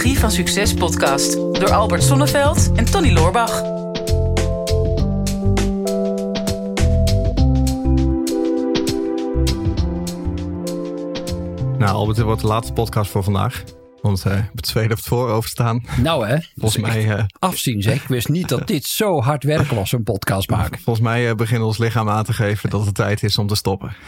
Psychologie van Succes podcast door Albert Sonneveld en Tony Loorbach. Nou, Albert, dit wordt de laatste podcast voor vandaag. Want uh, het tweede op het voorover staan. Nou hè, volgens mij. Uh, afzien zeg. Ik wist niet dat dit zo hard werk was, een podcast maken. Volgens mij uh, begint ons lichaam aan te geven dat het tijd is om te stoppen.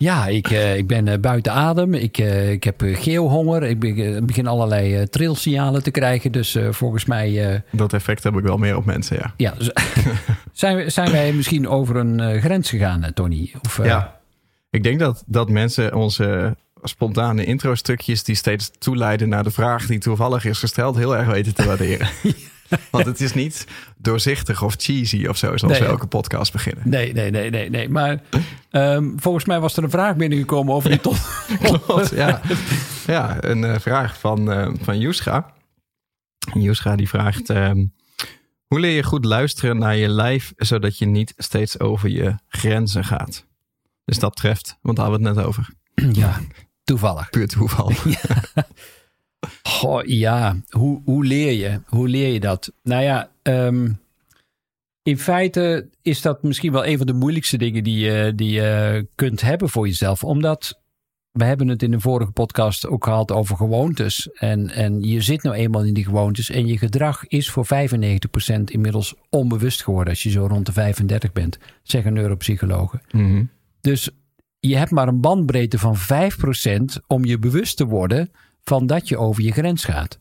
Ja, ik, ik ben buiten adem. Ik, ik heb geelhonger. Ik begin allerlei trilsignalen te krijgen. Dus volgens mij. dat effect heb ik wel meer op mensen, ja. Ja, dus, zijn, zijn wij misschien over een grens gegaan, Tony? Of, ja. Ik denk dat, dat mensen onze spontane intro-stukjes die steeds toeleiden naar de vraag die toevallig is gesteld, heel erg weten te waarderen. Want het is niet doorzichtig of cheesy of zo, zoals we elke podcast beginnen. Nee, nee, nee, nee. nee. Maar um, volgens mij was er een vraag binnengekomen over die tot. Klopt, ja. Ja, een uh, vraag van, uh, van Yuska. Yuska die vraagt... Um, hoe leer je goed luisteren naar je lijf, zodat je niet steeds over je grenzen gaat? Dus dat treft, want daar hadden we het net over. Ja, Toevallig. Puur toeval. ja. Goh, ja. Hoe, hoe leer je? Hoe leer je dat? Nou ja, um, in feite is dat misschien wel een van de moeilijkste dingen die je, die je kunt hebben voor jezelf. Omdat we hebben het in de vorige podcast ook gehad over gewoontes. En, en je zit nou eenmaal in die gewoontes. En je gedrag is voor 95% inmiddels onbewust geworden. Als je zo rond de 35 bent, zeggen neuropsychologen. Mm Dus je hebt maar een bandbreedte van 5% om je bewust te worden van dat je over je grens gaat.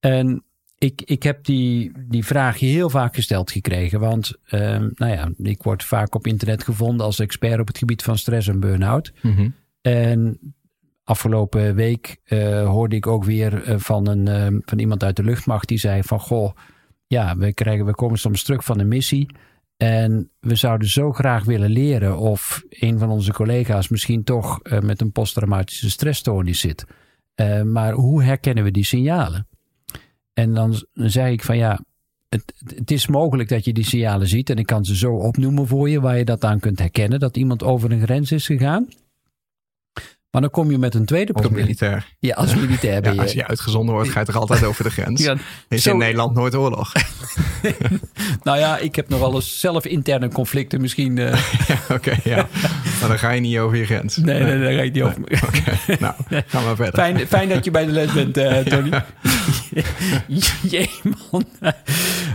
En ik, ik heb die, die vraag heel vaak gesteld gekregen. Want uh, nou ja, ik word vaak op internet gevonden als expert op het gebied van stress en burn-out. Mhm. En afgelopen week uh, hoorde ik ook weer uh, van, een, uh, van iemand uit de luchtmacht die zei van goh, ja, we, krijgen, we komen soms terug van een missie. En we zouden zo graag willen leren of een van onze collega's misschien toch uh, met een posttraumatische stressstoornis zit. Uh, maar hoe herkennen we die signalen? En dan, dan zei ik van ja, het, het, is mogelijk dat je die signalen ziet en ik kan ze zo opnoemen voor je waar je dat aan kunt herkennen dat iemand over een grens is gegaan. Maar dan kom je met een tweede als probleem. militair. Ja, als militair ben ja, Als je uitgezonden wordt, ga je toch altijd over de grens? Ja, is zo... in Nederland nooit oorlog? nou ja, ik heb nog wel eens zelf interne conflicten misschien. Uh... ja, oké, ja. Maar dan ga je niet over je grens. Nee, nee, nee dan ga je niet over. Oké, nou, gaan we verder. Fijn, fijn dat je bij de les bent, uh, Tony. Jee, man.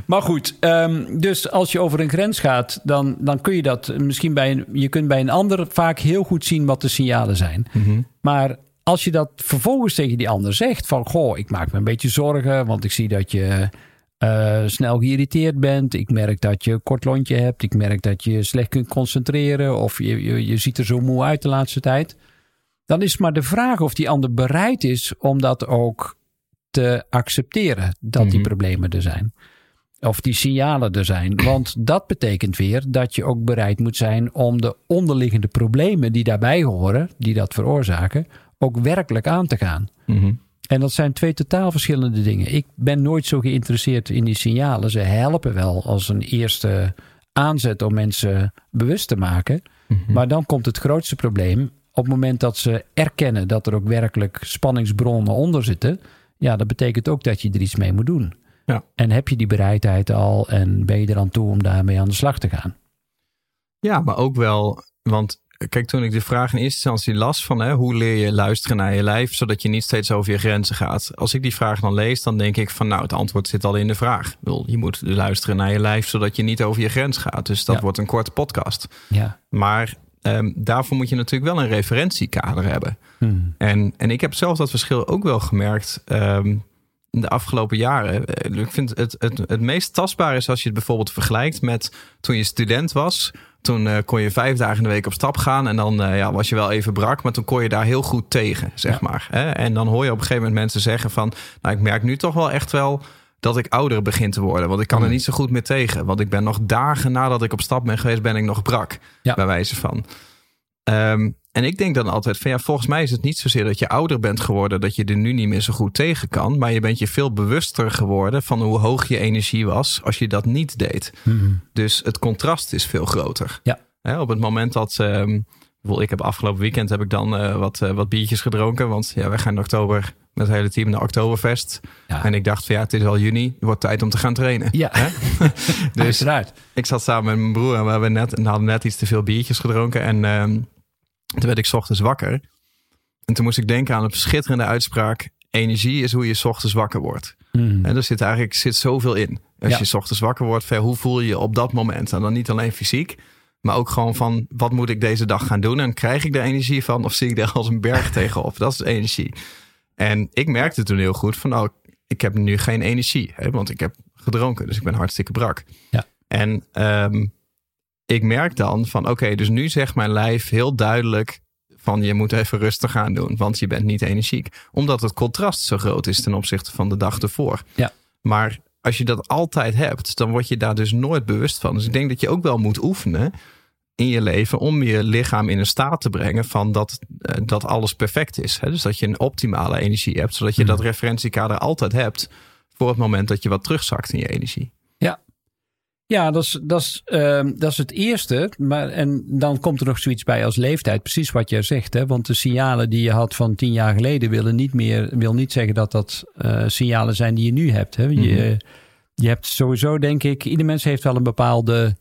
Maar goed, um, dus als je over een grens gaat, dan, dan kun je dat misschien bij een... Je kunt bij een ander vaak heel goed zien wat de signalen zijn. Mm -hmm. Maar als je dat vervolgens tegen die ander zegt van... Goh, ik maak me een beetje zorgen, want ik zie dat je... Uh, snel geïrriteerd bent. Ik merk dat je een kort lontje hebt. Ik merk dat je slecht kunt concentreren. Of je, je, je ziet er zo moe uit de laatste tijd. Dan is maar de vraag of die ander bereid is om dat ook te accepteren. Dat die mm -hmm. problemen er zijn. Of die signalen er zijn. Want dat betekent weer dat je ook bereid moet zijn om de onderliggende problemen die daarbij horen, die dat veroorzaken, ook werkelijk aan te gaan. Mm -hmm. En dat zijn twee totaal verschillende dingen. Ik ben nooit zo geïnteresseerd in die signalen. Ze helpen wel als een eerste aanzet om mensen bewust te maken. Mm -hmm. Maar dan komt het grootste probleem. Op het moment dat ze erkennen dat er ook werkelijk spanningsbronnen onder zitten. Ja, dat betekent ook dat je er iets mee moet doen. Ja. En heb je die bereidheid al en ben je er aan toe om daarmee aan de slag te gaan? Ja, maar ook wel, want kijk, toen ik de vraag in eerste instantie las van hè, hoe leer je luisteren naar je lijf, zodat je niet steeds over je grenzen gaat. Als ik die vraag dan lees, dan denk ik van nou, het antwoord zit al in de vraag. Je moet luisteren naar je lijf, zodat je niet over je grens gaat. Dus dat ja. wordt een korte podcast. Ja. Maar um, daarvoor moet je natuurlijk wel een referentiekader hebben. Hmm. En, en ik heb zelf dat verschil ook wel gemerkt. Um, de afgelopen jaren. Ik vind het, het, het meest tastbaar is als je het bijvoorbeeld vergelijkt met toen je student was. Toen uh, kon je vijf dagen in de week op stap gaan. En dan uh, ja, was je wel even brak. Maar toen kon je daar heel goed tegen, zeg ja. maar. Hè? En dan hoor je op een gegeven moment mensen zeggen van... Nou, ik merk nu toch wel echt wel dat ik ouder begin te worden. Want ik kan mm. er niet zo goed meer tegen. Want ik ben nog dagen nadat ik op stap ben geweest... ben ik nog brak, ja. bij wijze van. Um, en ik denk dan altijd van ja, volgens mij is het niet zozeer dat je ouder bent geworden, dat je er nu niet meer zo goed tegen kan. Maar je bent je veel bewuster geworden van hoe hoog je energie was als je dat niet deed. Mm-hmm. Dus het contrast is veel groter. Ja. Hè, op het moment dat. Um, ik heb afgelopen weekend heb ik dan uh, wat, uh, wat biertjes gedronken. Want ja, wij gaan in oktober met het hele team naar Oktoberfest. Ja. En ik dacht van ja, het is al juni. Het wordt tijd om te gaan trainen. Ja, dus uiteraard. ik zat samen met mijn broer en we hebben net, en hadden net iets te veel biertjes gedronken. En ehm, toen werd ik 's ochtends wakker. En toen moest ik denken aan een schitterende uitspraak. Energie is hoe je 's ochtends wakker wordt. Hmm. En er zit eigenlijk zit zoveel in. Als Ja. je 's ochtends wakker wordt, hoe voel je je op dat moment? En dan niet alleen fysiek, maar ook gewoon van wat moet ik deze dag gaan doen? En krijg ik er energie van of zie ik daar als een berg tegenop? Dat is energie. En ik merkte toen heel goed van, oh, ik heb nu geen energie, hè, want ik heb gedronken, dus ik ben hartstikke brak. Ja. En ehm, ik merk dan van, oké, dus nu zegt mijn lijf heel duidelijk van je moet even rustig gaan doen, want je bent niet energiek. Omdat het contrast zo groot is ten opzichte van de dag ervoor. Ja. Maar als je dat altijd hebt, dan word je daar dus nooit bewust van. Dus ik denk dat je ook wel moet oefenen in je leven om je lichaam in een staat te brengen van dat, eh, dat alles perfect is. Hè? Dus dat je een optimale energie hebt, zodat je dat referentiekader altijd hebt voor het moment dat je wat terugzakt in je energie. Ja, dat is, dat, is, ehm, dat is het eerste. Maar, en dan komt er nog zoiets bij als leeftijd. Precies wat jij zegt. Hè? Want de signalen die je had van tien jaar geleden willen niet meer, wil niet zeggen dat dat eh, signalen zijn die je nu hebt. Hè? Je, je hebt sowieso, denk ik, ieder mens heeft wel een bepaalde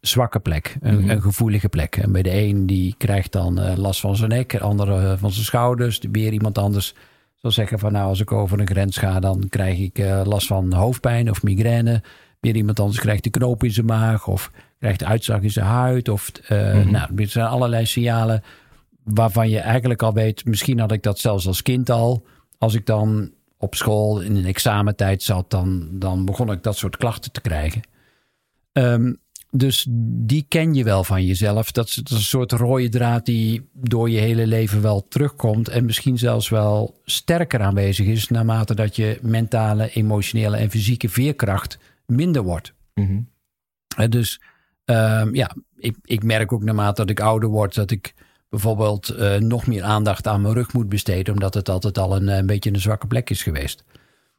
zwakke plek. Een, Mhm. een gevoelige plek. En bij de een die krijgt dan eh, last van zijn nek, de andere eh, van zijn schouders. Weer iemand anders zal zeggen van nou, als ik over een grens ga, dan krijg ik last van hoofdpijn of migraine. Weer iemand anders krijgt de knoop in zijn maag of krijgt uitslag in zijn huid. Of, eh, Mhm. Nou, er zijn allerlei signalen waarvan je eigenlijk al weet, misschien had ik dat zelfs als kind al. Als ik dan op school in een examentijd zat, dan, dan begon ik dat soort klachten te krijgen. Ehm, dus die ken je wel van jezelf. Dat is, dat is een soort rode draad die door je hele leven wel terugkomt. En misschien zelfs wel sterker aanwezig is. naarmate dat je mentale, emotionele en fysieke veerkracht minder wordt. Mhm. Dus ehm, ja, ik, ik merk ook naarmate dat ik ouder word. dat ik bijvoorbeeld eh, nog meer aandacht aan mijn rug moet besteden. omdat het altijd al een, eh, een beetje een zwakke plek is geweest.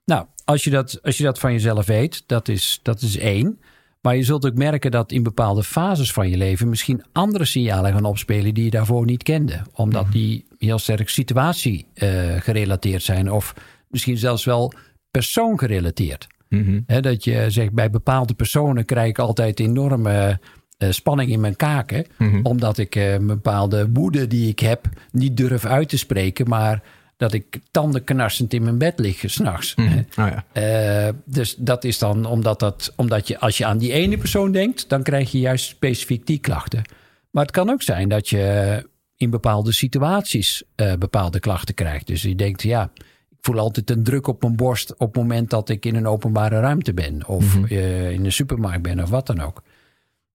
Nou, als je dat, als je dat van jezelf weet, dat is, dat is één. Maar je zult ook merken dat in bepaalde fases van je leven misschien andere signalen gaan opspelen die je daarvoor niet kende. Omdat die heel sterk situatie eh, gerelateerd zijn. Of misschien zelfs wel persoon gerelateerd. Mhm. Dat je zegt, bij bepaalde personen krijg ik altijd enorme eh, spanning in mijn kaken. Mhm. Omdat ik eh, een bepaalde woede die ik heb niet durf uit te spreken. Maar dat ik tandenknarsend in mijn bed lig s'nachts. Oh ja. Eh, dus dat is dan omdat, dat, omdat je als je aan die ene persoon denkt, dan krijg je juist specifiek die klachten. Maar het kan ook zijn dat je in bepaalde situaties bepaalde klachten krijgt. Dus je denkt, ja, voel altijd een druk op mijn borst op het moment dat ik in een openbare ruimte ben. Of Mhm. eh, in een supermarkt ben of wat dan ook.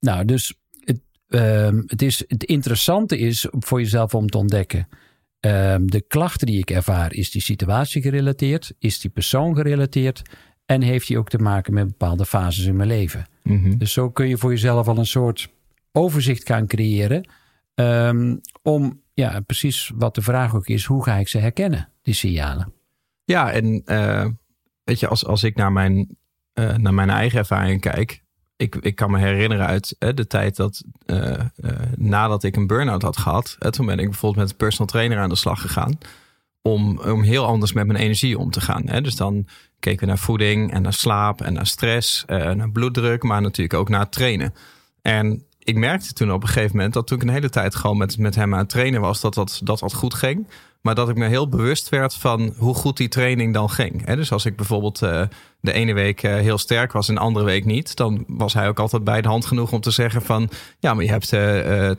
Nou, dus het, ehm, het, is, het interessante is voor jezelf om te ontdekken. ehm, de klachten die ik ervaar, is die situatie gerelateerd? Is die persoon gerelateerd? En heeft die ook te maken met bepaalde fases in mijn leven? Mhm. Dus zo kun je voor jezelf al een soort overzicht gaan creëren. ehm, om ja, precies wat de vraag ook is: hoe ga ik ze herkennen, die signalen? Ja, en eh, weet je, als, als ik naar mijn, eh, naar mijn eigen ervaring kijk. Ik, ik kan me herinneren uit eh, de tijd dat nadat ik een burn-out had gehad. eh, toen ben ik bijvoorbeeld met een personal trainer aan de slag gegaan. Om, om heel anders met mijn energie om te gaan. Hè. Dus dan keken we naar voeding en naar slaap en naar stress, naar bloeddruk, maar natuurlijk ook naar trainen. En ik merkte toen op een gegeven moment dat toen ik een hele tijd gewoon met, met hem aan het trainen was, dat dat, dat dat goed ging. Maar dat ik me heel bewust werd van hoe goed die training dan ging. Dus als ik bijvoorbeeld eh, de ene week eh, heel sterk was en de andere week niet, dan was hij ook altijd bij de hand genoeg om te zeggen van ja, maar je hebt eh, eh,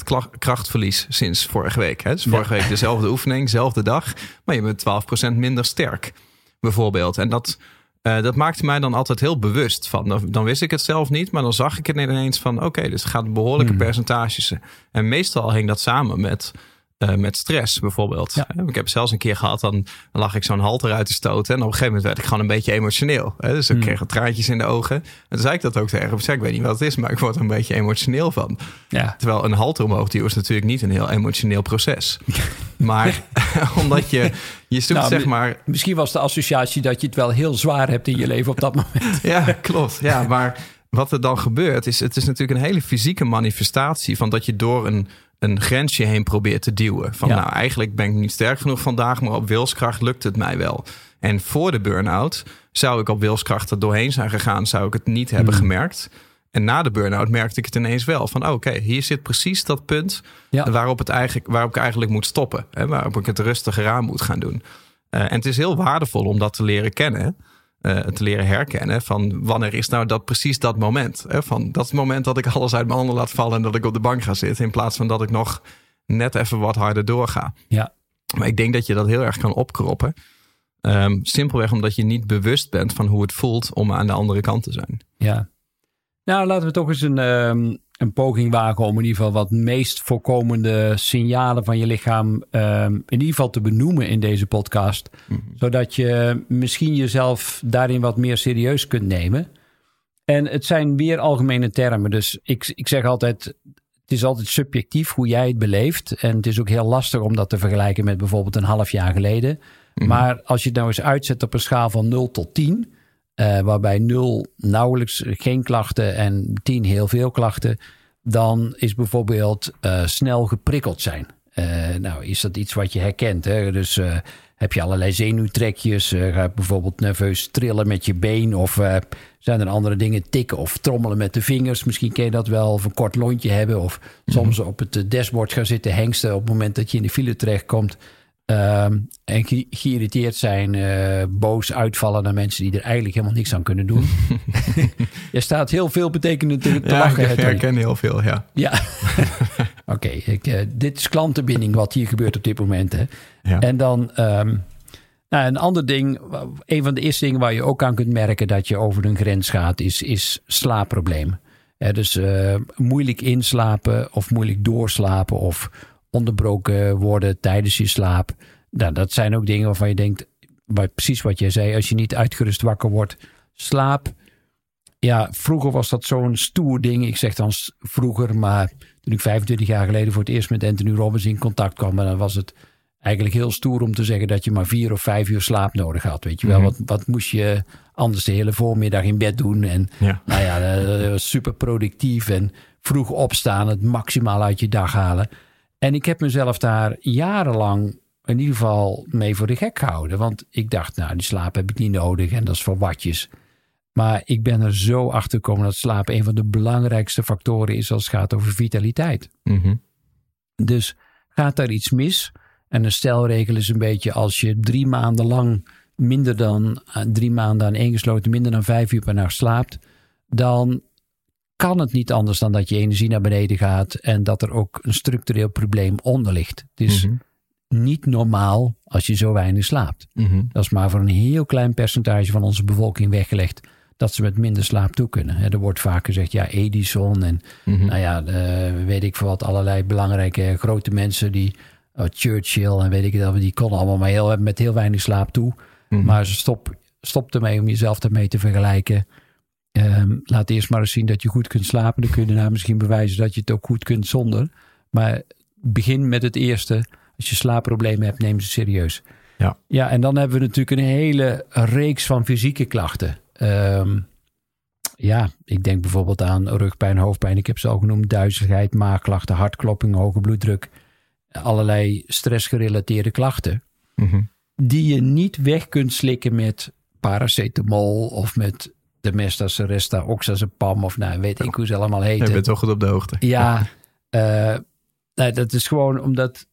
12% kla- krachtverlies sinds vorige week. Hè? Dus vorige week dezelfde oefening, dezelfde dag, maar je bent 12% minder sterk, bijvoorbeeld. En dat, eh, dat maakte mij dan altijd heel bewust van. Dan, dan wist ik het zelf niet, maar dan zag ik het ineens van oké, dus het gaat behoorlijke Hmm. percentages. En meestal hing dat samen met eh, met stress bijvoorbeeld. Ja. Ik heb zelfs een keer gehad, dan, dan lag ik zo'n halter uit te stoten. En op een gegeven moment werd ik gewoon een beetje emotioneel. Hè? Dus ik Hmm. kreeg traantjes in de ogen. En toen zei ik dat ook tegen hem. Ik ik weet niet wat het is, maar ik word er een beetje emotioneel van. Ja, Terwijl een halter omhoog duwen is natuurlijk niet een heel emotioneel proces. Maar omdat je, je zoekt Nou, zeg maar... misschien was de associatie dat je het wel heel zwaar hebt in je leven op dat moment. Ja, klopt. Ja, maar wat er dan gebeurt is, het is natuurlijk een hele fysieke manifestatie van dat je door een, een grensje heen probeert te duwen. Van Ja. nou, eigenlijk ben ik niet sterk genoeg vandaag, maar op wilskracht lukt het mij wel. En voor de burn-out zou ik op wilskracht er doorheen zijn gegaan, zou ik het niet hebben Hmm. gemerkt. En na de burn-out merkte ik het ineens wel. Van oh, oké, hier zit precies dat punt Ja. waarop, het eigenlijk, waarop ik eigenlijk moet stoppen. Hè, waarop ik het rustiger aan moet gaan doen. Eh, en het is heel waardevol om dat te leren kennen. Eh, te leren herkennen van wanneer is nou dat precies dat moment. Hè? Van dat moment dat ik alles uit mijn handen laat vallen en dat ik op de bank ga zitten. In plaats van dat ik nog net even wat harder doorga. Ja. Maar ik denk dat je dat heel erg kan opkroppen. Ehm, simpelweg omdat je niet bewust bent van hoe het voelt om aan de andere kant te zijn. Ja. Nou, laten we toch eens een, ehm, een poging wagen om in ieder geval wat meest voorkomende signalen van je lichaam ehm, in ieder geval te benoemen in deze podcast. Zodat je misschien jezelf daarin wat meer serieus kunt nemen. En het zijn weer algemene termen. Dus ik, ik zeg altijd, het is altijd subjectief hoe jij het beleeft. En het is ook heel lastig om dat te vergelijken met bijvoorbeeld een half jaar geleden. Maar als je het nou eens uitzet op een schaal van 0 tot 10, eh, waarbij 0 nauwelijks geen klachten en 10 heel veel klachten, dan is bijvoorbeeld eh, snel geprikkeld zijn. Eh, nou, is dat iets wat je herkent? Hè? Dus heb je allerlei zenuwtrekjes? ga je bijvoorbeeld nerveus trillen met je been? Of zijn er andere dingen tikken of trommelen met de vingers? Misschien ken je dat wel. Of een kort lontje hebben. Of soms op het dashboard gaan zitten hengsten op het moment dat je in de file terechtkomt. Ehm, en ge- geïrriteerd zijn, eh, boos uitvallen naar mensen die er eigenlijk helemaal niks aan kunnen doen. je staat heel veel betekenend te, te Ja, lachen. ik herken heel veel, ja. Ja. Oké, eh, dit is klantenbinding wat hier gebeurt op dit moment. Hè. ja. En dan ehm, nou, een ander ding, een van de eerste dingen waar je ook aan kunt merken dat je over een grens gaat, is, is slaapprobleem. Dus eh, moeilijk inslapen of moeilijk doorslapen of onderbroken worden tijdens je slaap. Nou, dat zijn ook dingen waarvan je denkt, waar, precies wat jij zei, als je niet uitgerust wakker wordt, slaap. Ja, vroeger was dat zo'n stoer ding. Ik zeg dan vroeger, maar toen ik 25 jaar geleden voor het eerst met Anthony Robbins in contact kwam, dan was het eigenlijk heel stoer om te zeggen dat je maar vier of vijf uur slaap nodig had. Weet je wel, Mhm. wat, wat moest je anders de hele voormiddag in bed doen? En Ja. nou ja, super productief en vroeg opstaan, het maximaal uit je dag halen. En ik heb mezelf daar jarenlang in ieder geval mee voor de gek gehouden. Want ik dacht, nou, die slaap heb ik niet nodig en dat is voor watjes. Maar ik ben er zo achter gekomen dat slaap een van de belangrijkste factoren is als het gaat over vitaliteit. Mhm. Dus gaat daar iets mis? En een stelregel is een beetje als je drie maanden lang minder dan eh, drie maanden aan ingesloten, minder dan vijf uur per nacht slaapt, dan kan het niet anders dan dat je energie naar beneden gaat en dat er ook een structureel probleem onder ligt. Het is Mhm. niet normaal als je zo weinig slaapt. Mhm. Dat is maar voor een heel klein percentage van onze bevolking weggelegd dat ze met minder slaap toe kunnen. Er wordt vaak gezegd, ja, Edison en Mhm. nou ja, weet ik veel wat, allerlei belangrijke grote mensen die, oh, Churchill en weet ik het wel, die konden allemaal maar heel, met heel weinig slaap toe. Maar stop, stop ermee om jezelf daarmee te vergelijken. Ehm, laat eerst maar eens zien dat je goed kunt slapen. Dan kun je daarna misschien bewijzen dat je het ook goed kunt zonder. Maar begin met het eerste. Als je slaapproblemen hebt, neem ze serieus. Ja. ja, en dan hebben we natuurlijk een hele reeks van fysieke klachten. Ehm, ja, ik denk bijvoorbeeld aan rugpijn, hoofdpijn. Ik heb ze al genoemd. Duizeligheid, maagklachten, hartklopping, hoge bloeddruk. Allerlei stressgerelateerde klachten Mhm. die je niet weg kunt slikken met paracetamol of met de Mesta, Resta, Oxazepam of nou weet ik hoe ze allemaal Je heten. bent toch goed op de hoogte. Ja, nee, dat is gewoon omdat,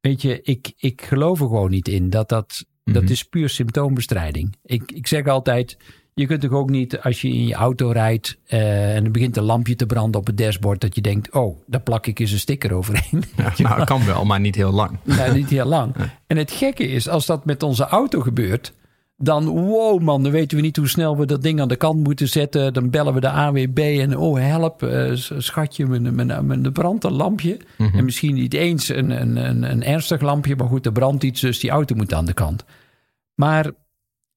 weet je, ik, ik geloof er gewoon niet in. Dat, dat, dat Mhm. is puur symptoombestrijding. Ik, ik zeg altijd, je kunt toch ook niet als je in je auto rijdt eh, en er begint een lampje te branden op het dashboard, dat je denkt, oh, daar plak ik eens een sticker overheen. Ja, nou, kan wel, maar niet heel lang. Nou, niet heel lang. En het gekke is, als dat met onze auto gebeurt, dan wow man, dan weten we niet hoe snel we dat ding aan de kant moeten zetten. Dan bellen we de AWB en oh help, eh, schatje, mijn, mijn, mijn brandt een lampje. En misschien niet eens een, een, een, een ernstig lampje, maar goed, er brandt iets, dus die auto moet aan de kant. Maar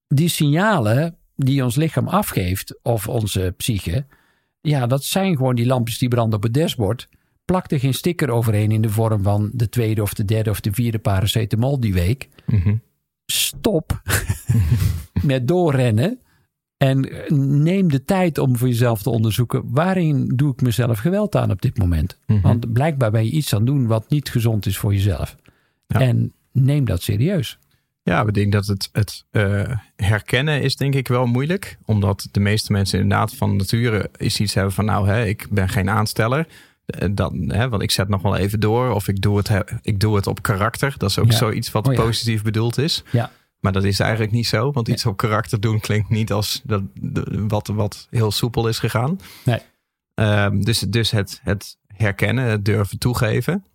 die signalen die ons lichaam afgeeft, of onze psyche, ja, dat zijn gewoon die lampjes die branden op het dashboard. Plak er geen sticker overheen in de vorm van de tweede of de derde of de vierde paracetamol die week. Mhm. Stop met doorrennen. En neem de tijd om voor jezelf te onderzoeken waarin doe ik mezelf geweld aan op dit moment. Mhm. Want blijkbaar ben je iets aan het doen wat niet gezond is voor jezelf. Ja. En neem dat serieus. Ja, we denken dat het, het eh, herkennen is denk ik wel moeilijk. Omdat de meeste mensen inderdaad van nature is iets hebben van nou, hè, ik ben geen aansteller. Eh, Dan, hè, want ik zet nog wel even door. Of ik doe het, ik doe het op karakter. Dat is ook Ja. zoiets wat Oh ja. positief bedoeld is. Ja. Maar dat is eigenlijk niet zo. Want iets op karakter doen klinkt niet als dat, wat, wat heel soepel is gegaan. Nee. Ehm, dus dus het, het herkennen, het durven toegeven.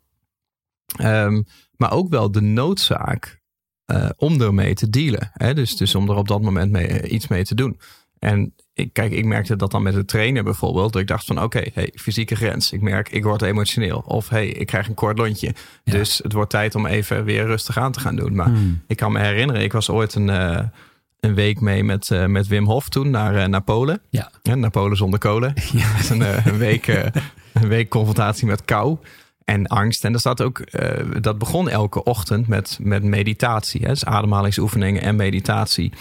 Ehm, maar ook wel de noodzaak eh, om ermee te dealen. Hè? Dus, dus om er op dat moment mee, eh, iets mee te doen. En ik, kijk, ik merkte dat dan met de trainer bijvoorbeeld. Dat ik dacht van oké, hey, fysieke grens. Ik merk, ik word emotioneel. Of hey, ik krijg een kort lontje. Ja. Dus het wordt tijd om even weer rustig aan te gaan doen. Maar Hmm. ik kan me herinneren, ik was ooit een, eh, een week mee met, eh, met Wim Hof toen naar, eh, naar Polen. Ja. Ja, naar Polen zonder kolen. Ja. Een, een, week, een week confrontatie met kou en angst. En dat, staat ook, dat begon elke ochtend met, met meditatie. Hè? Dus ademhalingsoefeningen en meditatie.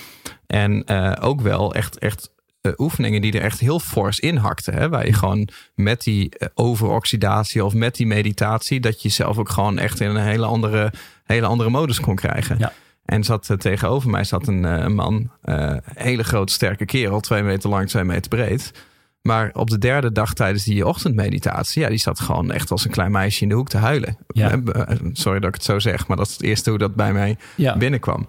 En ook wel echt, echt eh, oefeningen die er echt heel fors in hakten. Hè? Waar je gewoon met die eh, overoxidatie of met die meditatie... dat je jezelf ook gewoon echt in een hele andere, hele andere modus kon krijgen. Ja. En zat eh, tegenover mij zat een, een man, hele grote sterke kerel, twee meter lang, twee meter breed. Maar op de derde dag tijdens die ochtendmeditatie, ja, die zat gewoon echt als een klein meisje in de hoek te huilen. Ja. Sorry dat ik het zo zeg, maar dat is het eerste hoe dat bij mij Ja. binnenkwam.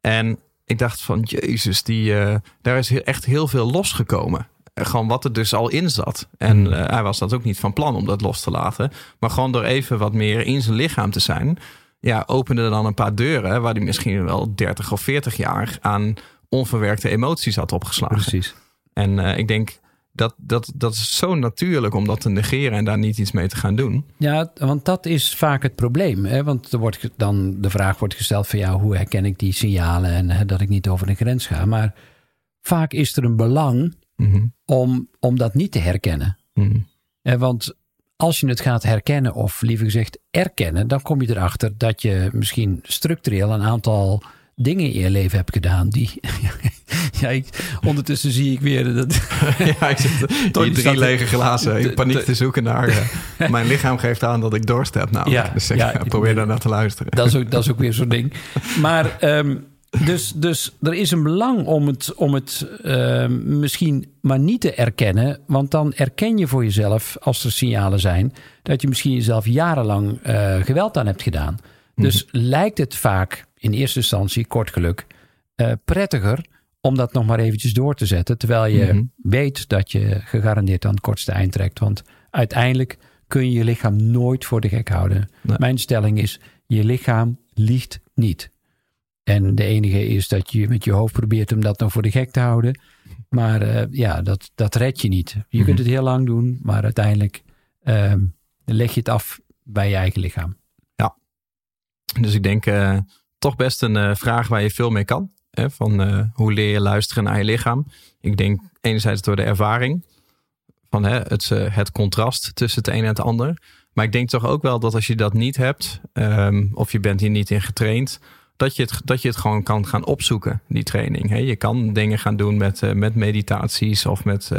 En ik dacht van, jezus, die, eh, daar is echt heel veel losgekomen. Eh, Gewoon wat er dus al in zat. En Hmm. eh, hij was dat ook niet van plan om dat los te laten. Maar gewoon door even wat meer in zijn lichaam te zijn. Ja, opende dan een paar deuren waar hij misschien wel 30 of 40 jaar aan onverwerkte emoties had opgeslagen. Precies. En ik denk dat, dat dat is zo natuurlijk om dat te negeren en daar niet iets mee te gaan doen. Ja, want dat is vaak het probleem. Hè? Want er wordt dan de vraag wordt gesteld van ja, hoe herken ik die signalen en hè, dat ik niet over de grens ga. Maar vaak is er een belang Mhm. om, om dat niet te herkennen. Mhm. Want als je het gaat herkennen, of liever gezegd erkennen, dan kom je erachter dat je misschien structureel een aantal dingen in je leven hebt gedaan die. ja, ik, ondertussen zie ik weer dat. ja, ik zit die drie lege glazen in paniek te zoeken naar. eh, mijn lichaam geeft aan dat ik dorst heb. Nou, Ja, dus ik ja, probeer daar naar te luisteren. Dat is ook, dat is ook weer zo'n ding. Maar ehm, dus, dus er is een belang om het, om het ehm, misschien maar niet te erkennen. Want dan erken je voor jezelf, als er signalen zijn, dat je misschien jezelf jarenlang eh, geweld aan hebt gedaan. Dus lijkt het vaak in eerste instantie, kort geluk, eh, prettiger om dat nog maar eventjes door te zetten. Terwijl je Mhm. weet dat je gegarandeerd aan het kortste eind trekt. Want uiteindelijk kun je je lichaam nooit voor de gek houden. Nee. Mijn stelling is, je lichaam liegt niet. En de enige is dat je met je hoofd probeert om dat nog voor de gek te houden. Maar eh, ja, dat, dat red je niet. Je kunt Mhm. het heel lang doen, maar uiteindelijk ehm, leg je het af bij je eigen lichaam. Dus ik denk eh, toch best een eh, vraag waar je veel mee kan. Hè? Van eh, hoe leer je luisteren naar je lichaam? Ik denk enerzijds door de ervaring. Van hè, het, het contrast tussen het een en het ander. Maar ik denk toch ook wel dat als je dat niet hebt. ehm, of je bent hier niet in getraind. Dat je, het, dat je het gewoon kan gaan opzoeken, die training. Hè? Je kan dingen gaan doen met, met meditaties of met,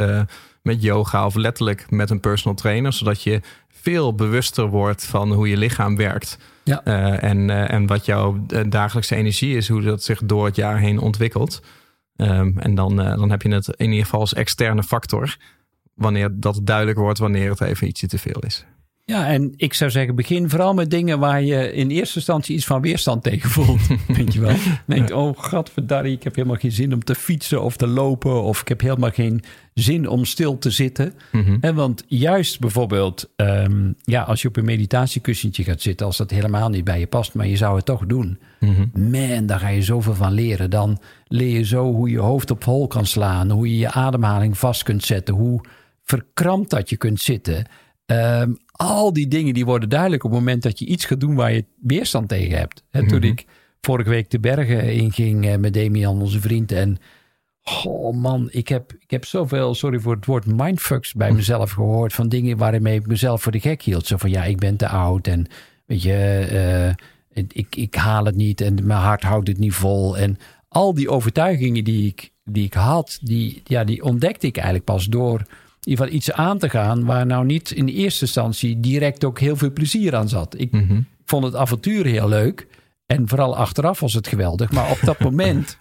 met yoga. Of letterlijk met een personal trainer. Zodat je veel bewuster wordt van hoe je lichaam werkt. Ja. Eh, en, eh, en wat jouw eh, dagelijkse energie is, hoe dat zich door het jaar heen ontwikkelt. Ehm, en dan, dan heb je het in ieder geval als externe factor. Wanneer dat duidelijk wordt, wanneer het even ietsje te veel is. Ja, en ik zou zeggen, begin vooral met dingen waar je in eerste instantie iets van weerstand tegen voelt. Weet je wel? Denk, oh gadverdarrie, ik heb helemaal geen zin om te fietsen of te lopen. Of ik heb helemaal geen zin om stil te zitten. Mhm. En want juist bijvoorbeeld, ehm, ja, als je op een meditatiekussentje gaat zitten, als dat helemaal niet bij je past, maar je zou het toch doen. Mhm. Man, daar ga je zoveel van leren. Dan leer je zo hoe je hoofd op hol kan slaan, hoe je je ademhaling vast kunt zetten, hoe verkrampt dat je kunt zitten. Ehm, al die dingen die worden duidelijk op het moment dat je iets gaat doen waar je weerstand tegen hebt. Toen Mhm. ik vorige week de bergen inging eh, met Damian, onze vriend, en Oh man, ik heb, ik heb zoveel, sorry voor het woord, mindfucks bij mezelf gehoord. Van dingen waarmee ik mezelf voor de gek hield. Zo van ja, ik ben te oud en weet je, eh, ik, ik haal het niet en mijn hart houdt het niet vol. En al die overtuigingen die ik, die ik had, die, ja, die ontdekte ik eigenlijk pas door in ieder geval iets aan te gaan waar nou niet in eerste instantie direct ook heel veel plezier aan zat. Ik Mhm. vond het avontuur heel leuk en vooral achteraf was het geweldig. Maar op dat moment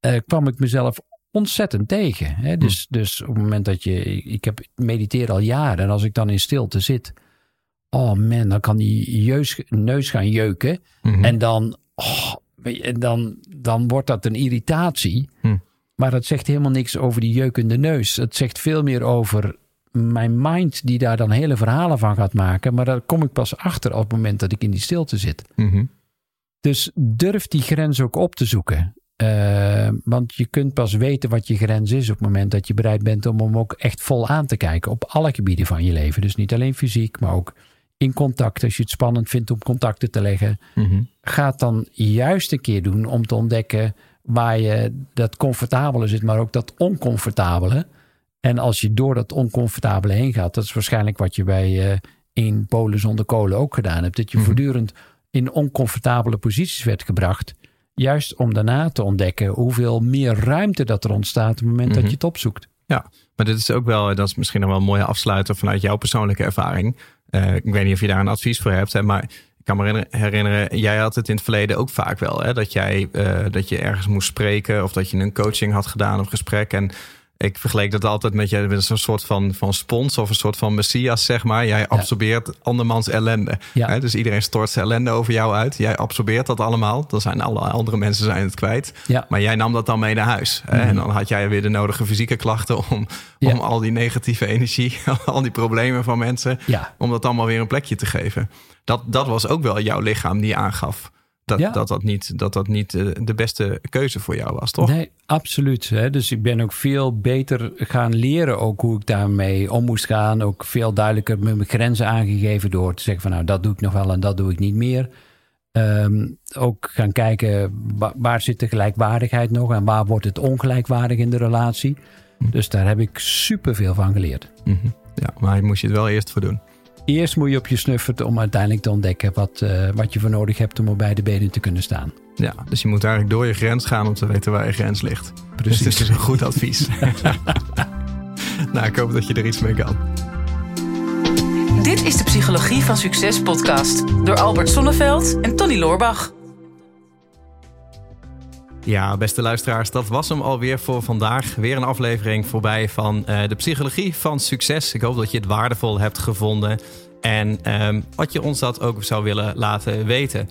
eh, kwam ik mezelf ontzettend tegen. Hè? Dus, dus op het moment dat je, ik heb mediteer al jaren en als ik dan in stilte zit, oh man, dan kan die jeus, neus gaan jeuken. Mhm. En dan, oh, en dan, dan wordt dat een irritatie. Maar dat zegt helemaal niks over die jeukende neus. Het zegt veel meer over mijn mind die daar dan hele verhalen van gaat maken. Maar daar kom ik pas achter op het moment dat ik in die stilte zit. Mhm. Dus durf die grens ook op te zoeken. Eh, want je kunt pas weten wat je grens is op het moment dat je bereid bent om hem ook echt vol aan te kijken. Op alle gebieden van je leven. Dus niet alleen fysiek, maar ook in contact. Als je het spannend vindt om contacten te leggen. Mhm. Ga het dan juist een keer doen om te ontdekken waar je dat comfortabele zit, maar ook dat oncomfortabele. En als je door dat oncomfortabele heen gaat, dat is waarschijnlijk wat je bij eh in Polen zonder kolen ook gedaan hebt. Dat je Mhm. voortdurend in oncomfortabele posities werd gebracht. Juist om daarna te ontdekken hoeveel meer ruimte dat er ontstaat op het moment dat Mhm. je het opzoekt. Ja, maar dit is ook wel, dat is misschien nog wel een mooie afsluiter vanuit jouw persoonlijke ervaring. Eh, ik weet niet of je daar een advies voor hebt, hè, maar kan me herinner- herinneren, jij had het in het verleden ook vaak wel, hè, dat jij eh, dat je ergens moest spreken of dat je een coaching had gedaan of gesprek. En ik vergeleek dat altijd met je met een soort van, van spons of een soort van messias, zeg maar. Jij absorbeert andermans ellende. Ja. Hè, dus iedereen stort zijn ellende over jou uit. Jij absorbeert dat allemaal. Dan zijn alle andere mensen zijn het kwijt. Ja. Maar jij nam dat dan mee naar huis. hè? En dan had jij weer de nodige fysieke klachten om, om al die negatieve energie, al die problemen van mensen, om dat allemaal weer een plekje te geven. Dat, dat was ook wel jouw lichaam die aangaf. Dat Ja. dat, dat niet, dat, dat niet eh, de beste keuze voor jou was, toch? Nee, absoluut. Hè. Dus ik ben ook veel beter gaan leren ook hoe ik daarmee om moest gaan. Ook veel duidelijker mijn grenzen aangegeven door te zeggen van nou dat doe ik nog wel en dat doe ik niet meer. Ehm, ook gaan kijken wa- waar zit de gelijkwaardigheid nog en waar wordt het ongelijkwaardig in de relatie. Dus daar heb ik superveel van geleerd. Mhm. Ja, maar moest je het wel eerst voor doen. Eerst moet je op je snuffert om uiteindelijk te ontdekken wat, eh, wat je voor nodig hebt om op beide benen te kunnen staan. Ja, dus je moet eigenlijk door je grens gaan om te weten waar je grens ligt. Precies. Dus dit is een goed advies. nou, ik hoop dat je er iets mee kan. Dit is de Psychologie van Succes podcast door Albert Sonneveld en Tony Loorbach. Ja, beste luisteraars, dat was hem alweer voor vandaag. Weer een aflevering voorbij van eh, de psychologie van succes. Ik hoop dat je het waardevol hebt gevonden. En ehm, wat je ons dat ook zou willen laten weten.